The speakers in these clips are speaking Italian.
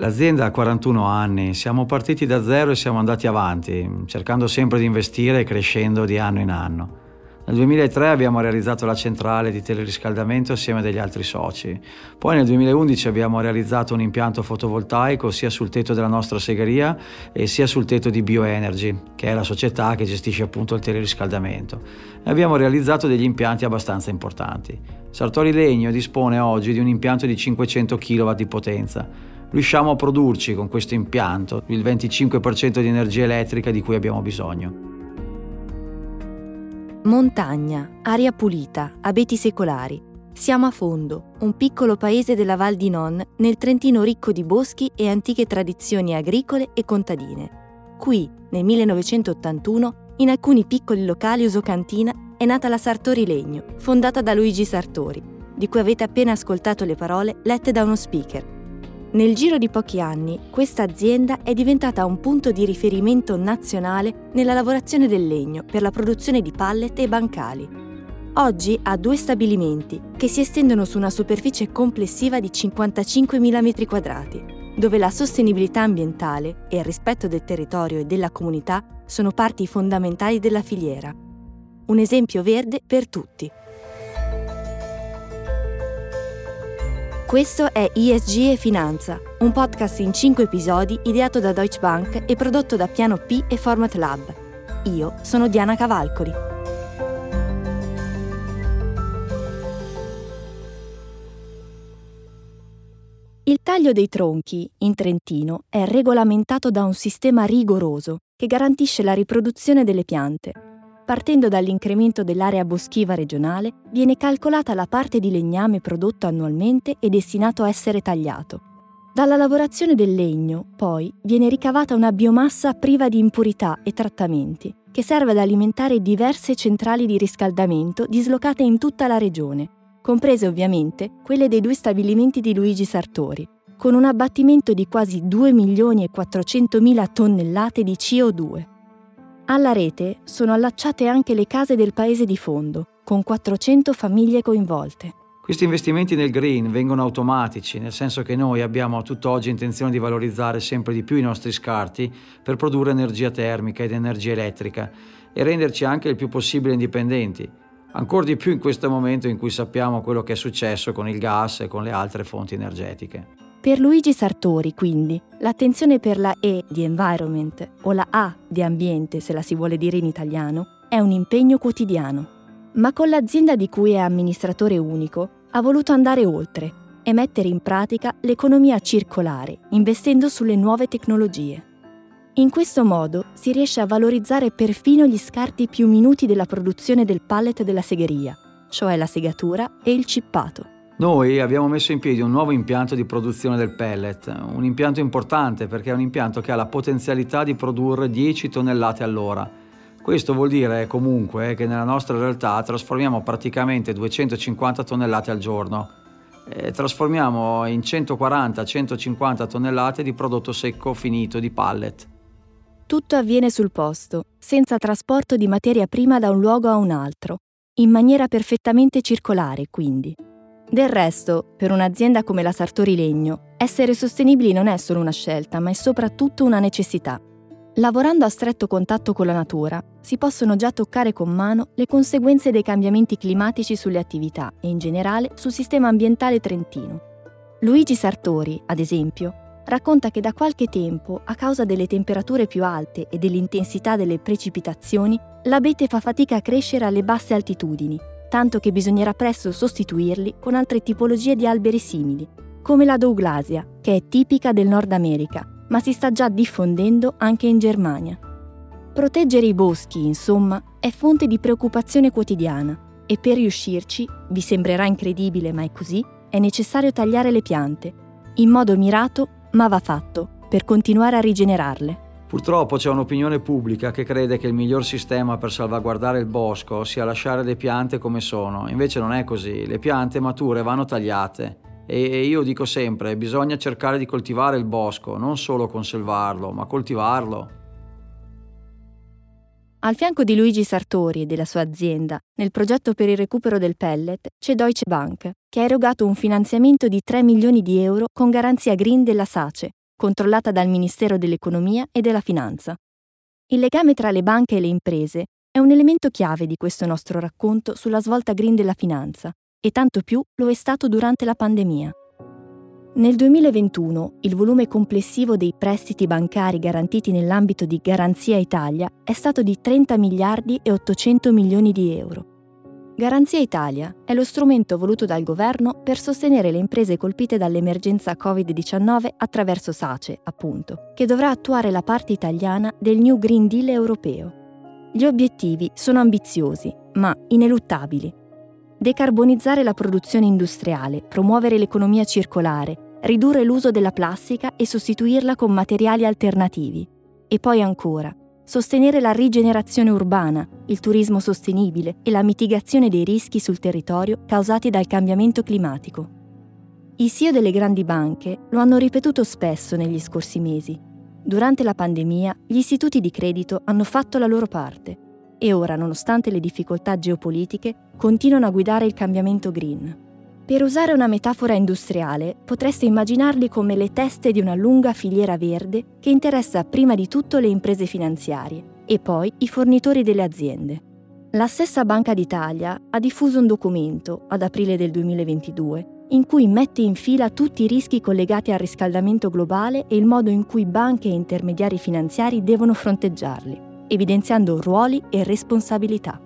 L'azienda ha 41 anni, siamo partiti da zero e siamo andati avanti, cercando sempre di investire e crescendo di anno in anno. Nel 2003 abbiamo realizzato la centrale di teleriscaldamento assieme agli altri soci. Poi nel 2011 abbiamo realizzato un impianto fotovoltaico sia sul tetto della nostra segheria e sia sul tetto di Bioenergy, che è la società che gestisce appunto il teleriscaldamento. E abbiamo realizzato degli impianti abbastanza importanti. Sartori Legno dispone oggi di un impianto di 500 kW di potenza. Riusciamo a produrci con questo impianto il 25% di energia elettrica di cui abbiamo bisogno. Montagna, aria pulita, abeti secolari. Siamo a Fondo, un piccolo paese della Val di Non, nel Trentino ricco di boschi e antiche tradizioni agricole e contadine. Qui, nel 1981, in alcuni piccoli locali usocantina, è nata la Sartori Legno, fondata da Luigi Sartori, di cui avete appena ascoltato le parole lette da uno speaker, nel giro di pochi anni, questa azienda è diventata un punto di riferimento nazionale nella lavorazione del legno per la produzione di pallet e bancali. Oggi ha due stabilimenti che si estendono su una superficie complessiva di 55.000 m2, dove la sostenibilità ambientale e il rispetto del territorio e della comunità sono parti fondamentali della filiera. Un esempio verde per tutti. Questo è ESG e Finanza, un podcast in 5 episodi ideato da Deutsche Bank e prodotto da Piano P e Format Lab. Io sono Diana Cavalcoli. Il taglio dei tronchi, in Trentino, è regolamentato da un sistema rigoroso che garantisce la riproduzione delle piante Partendo dall'incremento dell'area boschiva regionale, viene calcolata la parte di legname prodotto annualmente e destinato a essere tagliato. Dalla lavorazione del legno, poi, viene ricavata una biomassa priva di impurità e trattamenti, che serve ad alimentare diverse centrali di riscaldamento dislocate in tutta la regione, comprese ovviamente quelle dei due stabilimenti di Luigi Sartori, con un abbattimento di quasi 2 milioni e 400 mila tonnellate di CO2. Alla rete sono allacciate anche le case del paese di fondo, con 400 famiglie coinvolte. Questi investimenti nel green vengono automatici, nel senso che noi abbiamo tutt'oggi intenzione di valorizzare sempre di più i nostri scarti per produrre energia termica ed energia elettrica e renderci anche il più possibile indipendenti, ancora di più in questo momento in cui sappiamo quello che è successo con il gas e con le altre fonti energetiche. Per Luigi Sartori, quindi, l'attenzione per la E di environment o la A di ambiente, se la si vuole dire in italiano, è un impegno quotidiano. Ma con l'azienda di cui è amministratore unico, ha voluto andare oltre e mettere in pratica l'economia circolare, investendo sulle nuove tecnologie. In questo modo si riesce a valorizzare perfino gli scarti più minuti della produzione del pallet della segheria, cioè la segatura e il cippato. Noi abbiamo messo in piedi un nuovo impianto di produzione del pellet, un impianto importante perché è un impianto che ha la potenzialità di produrre 10 tonnellate all'ora. Questo vuol dire comunque che nella nostra realtà trasformiamo praticamente 250 tonnellate al giorno. E trasformiamo in 140-150 tonnellate di prodotto secco finito di pallet. Tutto avviene sul posto, senza trasporto di materia prima da un luogo a un altro, in maniera perfettamente circolare quindi. Del resto, per un'azienda come la Sartori Legno, essere sostenibili non è solo una scelta, ma è soprattutto una necessità. Lavorando a stretto contatto con la natura, si possono già toccare con mano le conseguenze dei cambiamenti climatici sulle attività e in generale sul sistema ambientale trentino. Luigi Sartori, ad esempio, racconta che da qualche tempo, a causa delle temperature più alte e dell'intensità delle precipitazioni, l'abete fa fatica a crescere alle basse altitudini tanto che bisognerà presto sostituirli con altre tipologie di alberi simili, come la Douglasia, che è tipica del Nord America, ma si sta già diffondendo anche in Germania. Proteggere i boschi, insomma, è fonte di preoccupazione quotidiana e per riuscirci, vi sembrerà incredibile ma è così, è necessario tagliare le piante, in modo mirato ma va fatto, per continuare a rigenerarle. Purtroppo c'è un'opinione pubblica che crede che il miglior sistema per salvaguardare il bosco sia lasciare le piante come sono, invece non è così, le piante mature vanno tagliate. E io dico sempre, bisogna cercare di coltivare il bosco, non solo conservarlo, ma coltivarlo. Al fianco di Luigi Sartori e della sua azienda, nel progetto per il recupero del pellet, c'è Deutsche Bank, che ha erogato un finanziamento di 3 milioni di euro con garanzia green della SACE controllata dal Ministero dell'Economia e della Finanza. Il legame tra le banche e le imprese è un elemento chiave di questo nostro racconto sulla svolta green della finanza, e tanto più lo è stato durante la pandemia. Nel 2021 il volume complessivo dei prestiti bancari garantiti nell'ambito di Garanzia Italia è stato di 30 miliardi e 800 milioni di euro. Garanzia Italia è lo strumento voluto dal governo per sostenere le imprese colpite dall'emergenza Covid-19 attraverso SACE, appunto, che dovrà attuare la parte italiana del New Green Deal europeo. Gli obiettivi sono ambiziosi, ma ineluttabili. Decarbonizzare la produzione industriale, promuovere l'economia circolare, ridurre l'uso della plastica e sostituirla con materiali alternativi. E poi ancora, sostenere la rigenerazione urbana, il turismo sostenibile e la mitigazione dei rischi sul territorio causati dal cambiamento climatico. I CEO delle grandi banche lo hanno ripetuto spesso negli scorsi mesi. Durante la pandemia gli istituti di credito hanno fatto la loro parte e ora, nonostante le difficoltà geopolitiche, continuano a guidare il cambiamento green. Per usare una metafora industriale, potreste immaginarli come le teste di una lunga filiera verde che interessa prima di tutto le imprese finanziarie e poi i fornitori delle aziende. La stessa Banca d'Italia ha diffuso un documento, ad aprile del 2022, in cui mette in fila tutti i rischi collegati al riscaldamento globale e il modo in cui banche e intermediari finanziari devono fronteggiarli, evidenziando ruoli e responsabilità.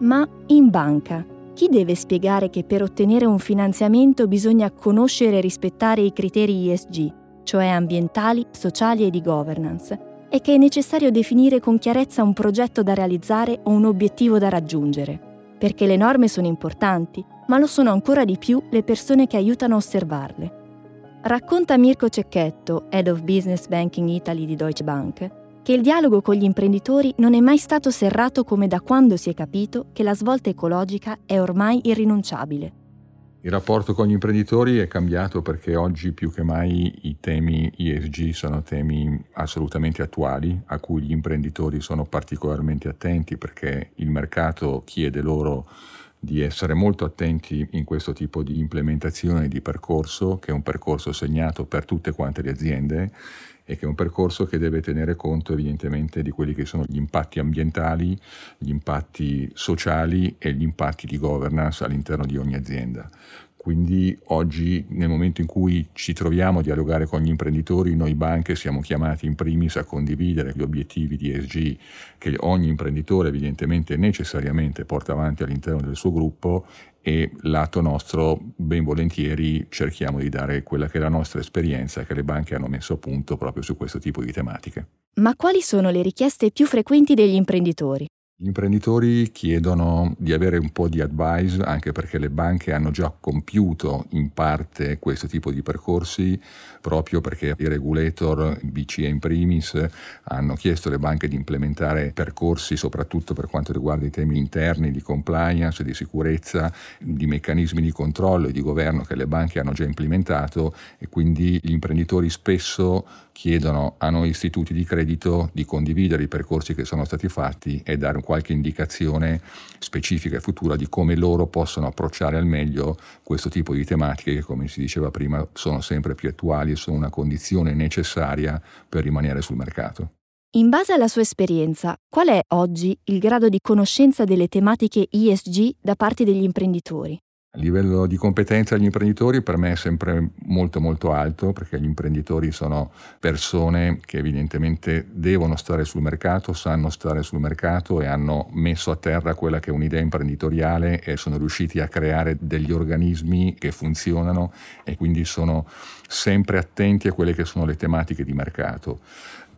Ma in banca, chi deve spiegare che per ottenere un finanziamento bisogna conoscere e rispettare i criteri ESG, cioè ambientali, sociali e di governance, e che è necessario definire con chiarezza un progetto da realizzare o un obiettivo da raggiungere? Perché le norme sono importanti, ma lo sono ancora di più le persone che aiutano a osservarle. Racconta Mirko Cecchetto, Head of Business Banking Italy di Deutsche Bank, che il dialogo con gli imprenditori non è mai stato serrato come da quando si è capito che la svolta ecologica è ormai irrinunciabile. Il rapporto con gli imprenditori è cambiato perché oggi più che mai i temi ESG sono temi assolutamente attuali a cui gli imprenditori sono particolarmente attenti perché il mercato chiede loro di essere molto attenti in questo tipo di implementazione di percorso, che è un percorso segnato per tutte quante le aziende e che è un percorso che deve tenere conto evidentemente di quelli che sono gli impatti ambientali, gli impatti sociali e gli impatti di governance all'interno di ogni azienda. Quindi oggi nel momento in cui ci troviamo a dialogare con gli imprenditori, noi banche siamo chiamati in primis a condividere gli obiettivi di ESG che ogni imprenditore evidentemente necessariamente porta avanti all'interno del suo gruppo e lato nostro ben volentieri cerchiamo di dare quella che è la nostra esperienza che le banche hanno messo a punto proprio su questo tipo di tematiche. Ma quali sono le richieste più frequenti degli imprenditori? Gli imprenditori chiedono di avere un po' di advice anche perché le banche hanno già compiuto in parte questo tipo di percorsi proprio perché i regulator, BCE in primis, hanno chiesto alle banche di implementare percorsi soprattutto per quanto riguarda i temi interni di compliance, di sicurezza, di meccanismi di controllo e di governo che le banche hanno già implementato e quindi gli imprenditori spesso chiedono a noi istituti di credito di condividere i percorsi che sono stati fatti e dare qualche indicazione specifica e futura di come loro possono approcciare al meglio questo tipo di tematiche che, come si diceva prima, sono sempre più attuali e sono una condizione necessaria per rimanere sul mercato. In base alla sua esperienza, qual è oggi il grado di conoscenza delle tematiche ESG da parte degli imprenditori? A livello di competenza degli imprenditori per me è sempre molto molto alto perché gli imprenditori sono persone che evidentemente devono stare sul mercato, sanno stare sul mercato e hanno messo a terra quella che è un'idea imprenditoriale e sono riusciti a creare degli organismi che funzionano e quindi sono sempre attenti a quelle che sono le tematiche di mercato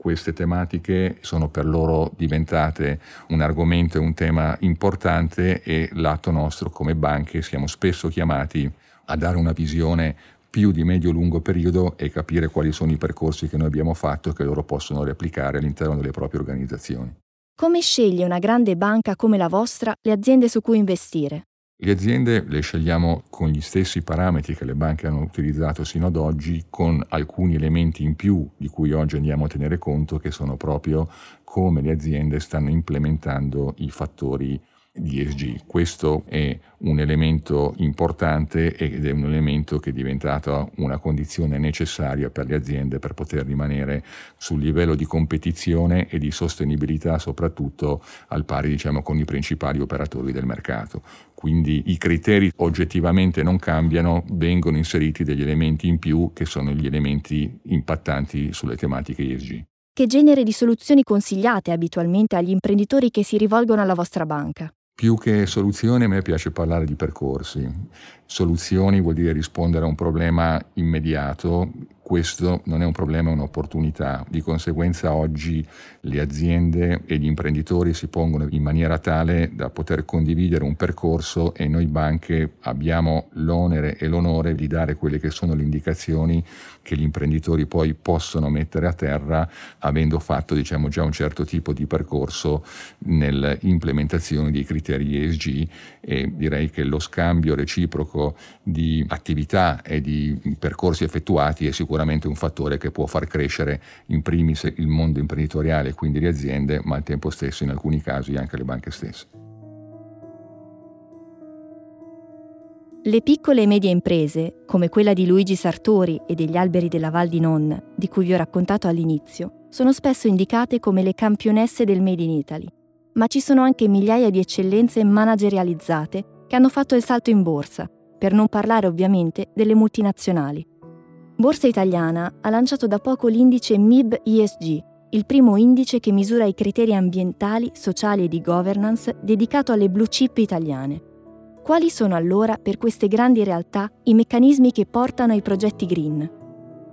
queste tematiche sono per loro diventate un argomento e un tema importante e lato nostro come banche siamo spesso chiamati a dare una visione più di medio-lungo periodo e capire quali sono i percorsi che noi abbiamo fatto e che loro possono replicare all'interno delle proprie organizzazioni. Come sceglie una grande banca come la vostra le aziende su cui investire? Le aziende le scegliamo con gli stessi parametri che le banche hanno utilizzato sino ad oggi, con alcuni elementi in più di cui oggi andiamo a tenere conto, che sono proprio come le aziende stanno implementando i fattori di ESG. Questo è un elemento importante ed è un elemento che è diventato una condizione necessaria per le aziende per poter rimanere sul livello di competizione e di sostenibilità soprattutto al pari diciamo, con i principali operatori del mercato. Quindi i criteri oggettivamente non cambiano, vengono inseriti degli elementi in più che sono gli elementi impattanti sulle tematiche ESG. Che genere di soluzioni consigliate abitualmente agli imprenditori che si rivolgono alla vostra banca? Più che soluzioni a me piace parlare di percorsi. Soluzioni vuol dire rispondere a un problema immediato questo non è un problema, è un'opportunità. Di conseguenza oggi le aziende e gli imprenditori si pongono in maniera tale da poter condividere un percorso e noi banche abbiamo l'onere e l'onore di dare quelle che sono le indicazioni che gli imprenditori poi possono mettere a terra avendo fatto diciamo, già un certo tipo di percorso nell'implementazione dei criteri ESG e direi che lo scambio reciproco di attività e di percorsi effettuati è sicuramente sicuramente un fattore che può far crescere in primis il mondo imprenditoriale, quindi le aziende, ma al tempo stesso in alcuni casi anche le banche stesse. Le piccole e medie imprese, come quella di Luigi Sartori e degli alberi della Val di Non, di cui vi ho raccontato all'inizio, sono spesso indicate come le campionesse del Made in Italy. Ma ci sono anche migliaia di eccellenze managerializzate che hanno fatto il salto in borsa, per non parlare ovviamente delle multinazionali. Borsa Italiana ha lanciato da poco l'indice MIB ESG, il primo indice che misura i criteri ambientali, sociali e di governance dedicato alle blue chip italiane. Quali sono allora per queste grandi realtà i meccanismi che portano ai progetti green?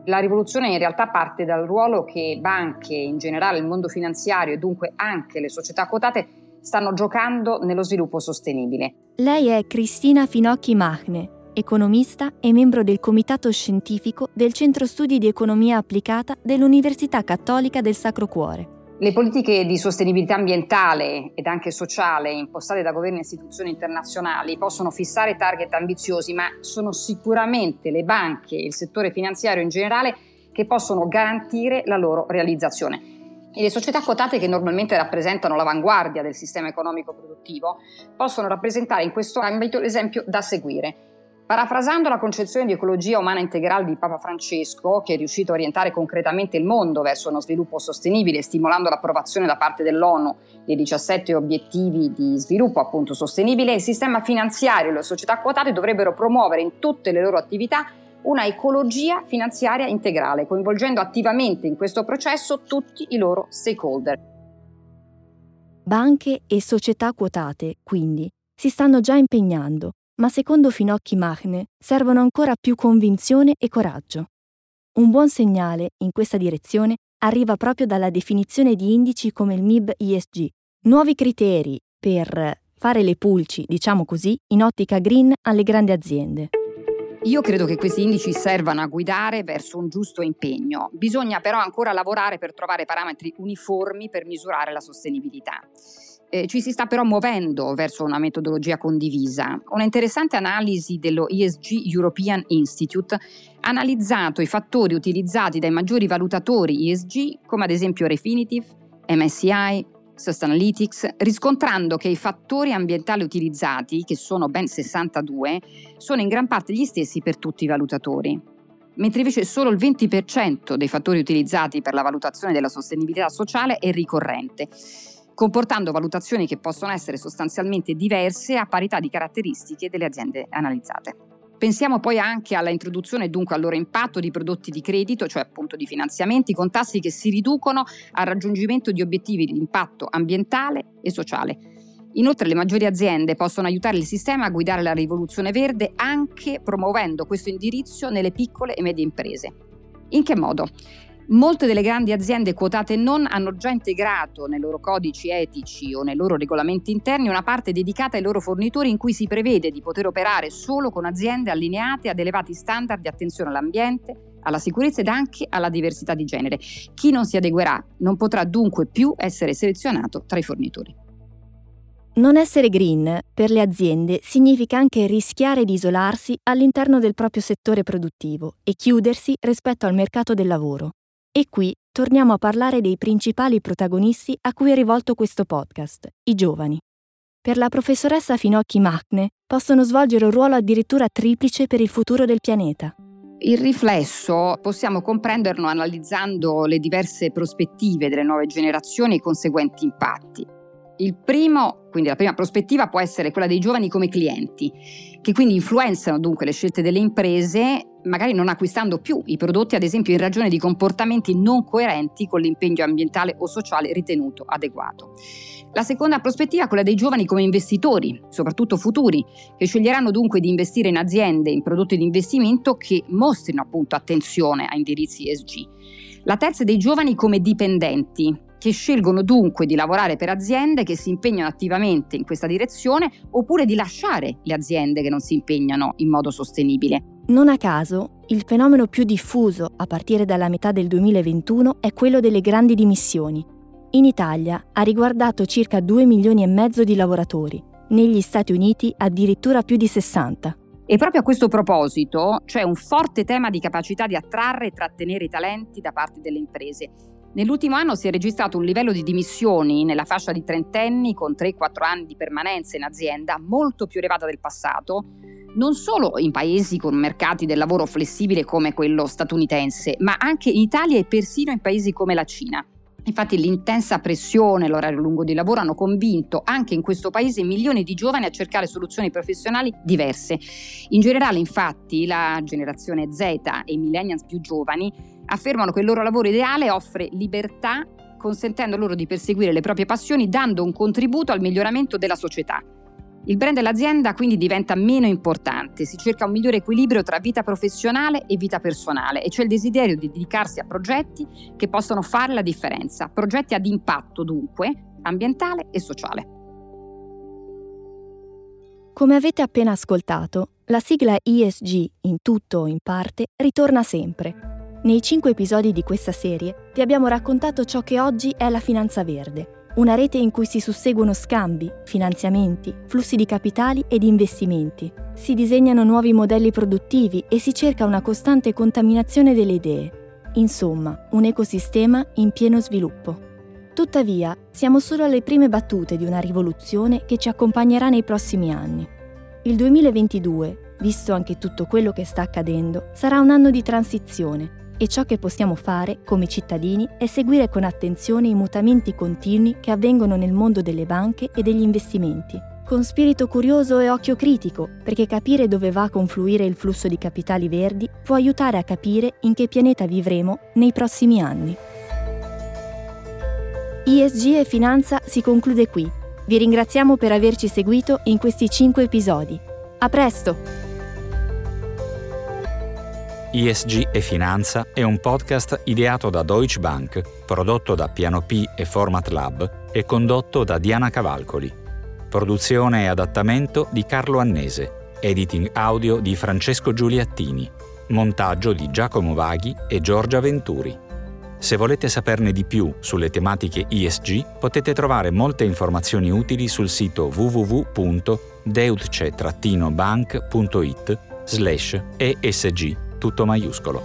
La rivoluzione in realtà parte dal ruolo che banche, in generale il mondo finanziario e dunque anche le società quotate stanno giocando nello sviluppo sostenibile. Lei è Cristina Finocchi Magne, economista e membro del comitato scientifico del Centro Studi di Economia Applicata dell'Università Cattolica del Sacro Cuore. Le politiche di sostenibilità ambientale ed anche sociale impostate da governi e istituzioni internazionali possono fissare target ambiziosi, ma sono sicuramente le banche e il settore finanziario in generale che possono garantire la loro realizzazione. E le società quotate che normalmente rappresentano l'avanguardia del sistema economico produttivo possono rappresentare in questo ambito l'esempio da seguire. Parafrasando la concezione di ecologia umana integrale di Papa Francesco, che è riuscito a orientare concretamente il mondo verso uno sviluppo sostenibile, stimolando l'approvazione da parte dell'ONU dei 17 obiettivi di sviluppo appunto sostenibile, il sistema finanziario e le società quotate dovrebbero promuovere in tutte le loro attività una ecologia finanziaria integrale, coinvolgendo attivamente in questo processo tutti i loro stakeholder. Banche e società quotate, quindi, si stanno già impegnando ma secondo Finocchi Magne servono ancora più convinzione e coraggio. Un buon segnale in questa direzione arriva proprio dalla definizione di indici come il MIB ESG, nuovi criteri per fare le pulci, diciamo così, in ottica green alle grandi aziende. Io credo che questi indici servano a guidare verso un giusto impegno. Bisogna però ancora lavorare per trovare parametri uniformi per misurare la sostenibilità. Eh, ci si sta però muovendo verso una metodologia condivisa. Una interessante analisi dello ESG European Institute ha analizzato i fattori utilizzati dai maggiori valutatori ESG, come ad esempio Refinitiv, MSCI, Sustainalytics, riscontrando che i fattori ambientali utilizzati, che sono ben 62, sono in gran parte gli stessi per tutti i valutatori mentre invece solo il 20% dei fattori utilizzati per la valutazione della sostenibilità sociale è ricorrente comportando valutazioni che possono essere sostanzialmente diverse a parità di caratteristiche delle aziende analizzate. Pensiamo poi anche alla introduzione dunque al loro impatto di prodotti di credito, cioè appunto di finanziamenti, con tassi che si riducono al raggiungimento di obiettivi di impatto ambientale e sociale. Inoltre le maggiori aziende possono aiutare il sistema a guidare la rivoluzione verde anche promuovendo questo indirizzo nelle piccole e medie imprese. In che modo? Molte delle grandi aziende quotate non hanno già integrato nei loro codici etici o nei loro regolamenti interni una parte dedicata ai loro fornitori in cui si prevede di poter operare solo con aziende allineate ad elevati standard di attenzione all'ambiente, alla sicurezza ed anche alla diversità di genere. Chi non si adeguerà non potrà dunque più essere selezionato tra i fornitori. Non essere green per le aziende significa anche rischiare di isolarsi all'interno del proprio settore produttivo e chiudersi rispetto al mercato del lavoro. E qui torniamo a parlare dei principali protagonisti a cui è rivolto questo podcast, i giovani. per la professoressa Finocchi Macne possono svolgere un ruolo addirittura triplice per il futuro del pianeta. Il riflesso possiamo comprenderlo analizzando le diverse prospettive delle nuove generazioni e i conseguenti impatti. Il primo, quindi la prima prospettiva può essere quella dei giovani come clienti, che quindi influenzano dunque le scelte delle imprese, magari non acquistando più i prodotti, ad esempio in ragione di comportamenti non coerenti con l'impegno ambientale o sociale ritenuto adeguato. La seconda prospettiva è quella dei giovani come investitori, soprattutto futuri, che sceglieranno dunque di investire in aziende, in prodotti di investimento che mostrino appunto attenzione a indirizzi ESG. La terza è dei giovani come dipendenti, che scelgono dunque di lavorare per aziende che si impegnano attivamente in questa direzione oppure di lasciare le aziende che non si impegnano in modo sostenibile. Non a caso, il fenomeno più diffuso a partire dalla metà del 2021 è quello delle grandi dimissioni. In Italia ha riguardato circa 2 milioni e mezzo di lavoratori, negli Stati Uniti addirittura più di 60. E proprio a questo proposito c'è un forte tema di capacità di attrarre e trattenere i talenti da parte delle imprese Nell'ultimo anno si è registrato un livello di dimissioni nella fascia di trentenni con 3-4 anni di permanenza in azienda molto più elevata del passato, non solo in paesi con mercati del lavoro flessibile come quello statunitense, ma anche in Italia e persino in paesi come la Cina. Infatti l'intensa pressione e l'orario lungo di lavoro hanno convinto anche in questo paese milioni di giovani a cercare soluzioni professionali diverse. In generale, infatti, la generazione Z e i millennials più giovani affermano che il loro lavoro ideale offre libertà, consentendo loro di perseguire le proprie passioni, dando un contributo al miglioramento della società. Il brand dell'azienda quindi diventa meno importante, si cerca un migliore equilibrio tra vita professionale e vita personale e c'è il desiderio di dedicarsi a progetti che possano fare la differenza, progetti ad impatto dunque ambientale e sociale. Come avete appena ascoltato, la sigla ESG, in tutto o in parte, ritorna sempre. Nei cinque episodi di questa serie vi abbiamo raccontato ciò che oggi è la finanza verde una rete in cui si susseguono scambi, finanziamenti, flussi di capitali e di investimenti. Si disegnano nuovi modelli produttivi e si cerca una costante contaminazione delle idee. Insomma, un ecosistema in pieno sviluppo. Tuttavia, siamo solo alle prime battute di una rivoluzione che ci accompagnerà nei prossimi anni. Il 2022, visto anche tutto quello che sta accadendo, sarà un anno di transizione e ciò che possiamo fare come cittadini è seguire con attenzione i mutamenti continui che avvengono nel mondo delle banche e degli investimenti, con spirito curioso e occhio critico, perché capire dove va a confluire il flusso di capitali verdi può aiutare a capire in che pianeta vivremo nei prossimi anni. ISG e Finanza si conclude qui. Vi ringraziamo per averci seguito in questi 5 episodi. A presto! ISG e Finanza è un podcast ideato da Deutsche Bank, prodotto da Piano P e Format Lab e condotto da Diana Cavalcoli. Produzione e adattamento di Carlo Annese, editing audio di Francesco Giuliattini, montaggio di Giacomo Vaghi e Giorgia Venturi. Se volete saperne di più sulle tematiche ISG, potete trovare molte informazioni utili sul sito www.deutsche-bank.it slash ESG tutto maiuscolo.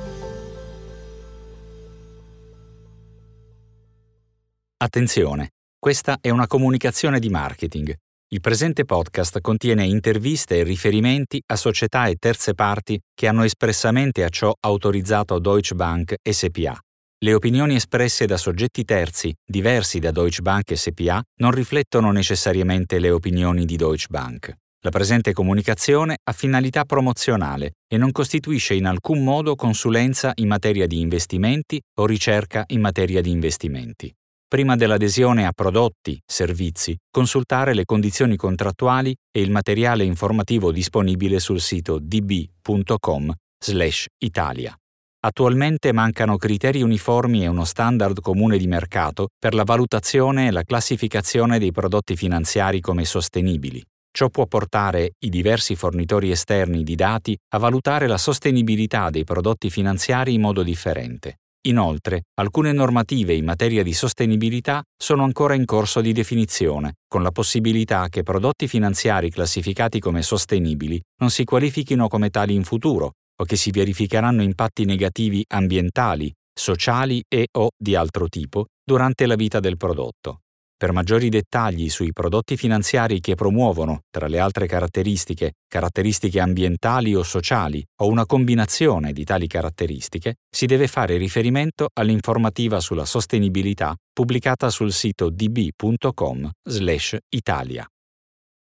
Attenzione, questa è una comunicazione di marketing. Il presente podcast contiene interviste e riferimenti a società e terze parti che hanno espressamente a ciò autorizzato Deutsche Bank SPA. Le opinioni espresse da soggetti terzi, diversi da Deutsche Bank SPA, non riflettono necessariamente le opinioni di Deutsche Bank. La presente comunicazione ha finalità promozionale e non costituisce in alcun modo consulenza in materia di investimenti o ricerca in materia di investimenti. Prima dell'adesione a prodotti, servizi, consultare le condizioni contrattuali e il materiale informativo disponibile sul sito db.com/italia. Attualmente mancano criteri uniformi e uno standard comune di mercato per la valutazione e la classificazione dei prodotti finanziari come sostenibili. Ciò può portare i diversi fornitori esterni di dati a valutare la sostenibilità dei prodotti finanziari in modo differente. Inoltre, alcune normative in materia di sostenibilità sono ancora in corso di definizione, con la possibilità che prodotti finanziari classificati come sostenibili non si qualifichino come tali in futuro o che si verificheranno impatti negativi ambientali, sociali e o di altro tipo durante la vita del prodotto. Per maggiori dettagli sui prodotti finanziari che promuovono, tra le altre caratteristiche, caratteristiche ambientali o sociali o una combinazione di tali caratteristiche, si deve fare riferimento all'informativa sulla sostenibilità pubblicata sul sito db.com/italia.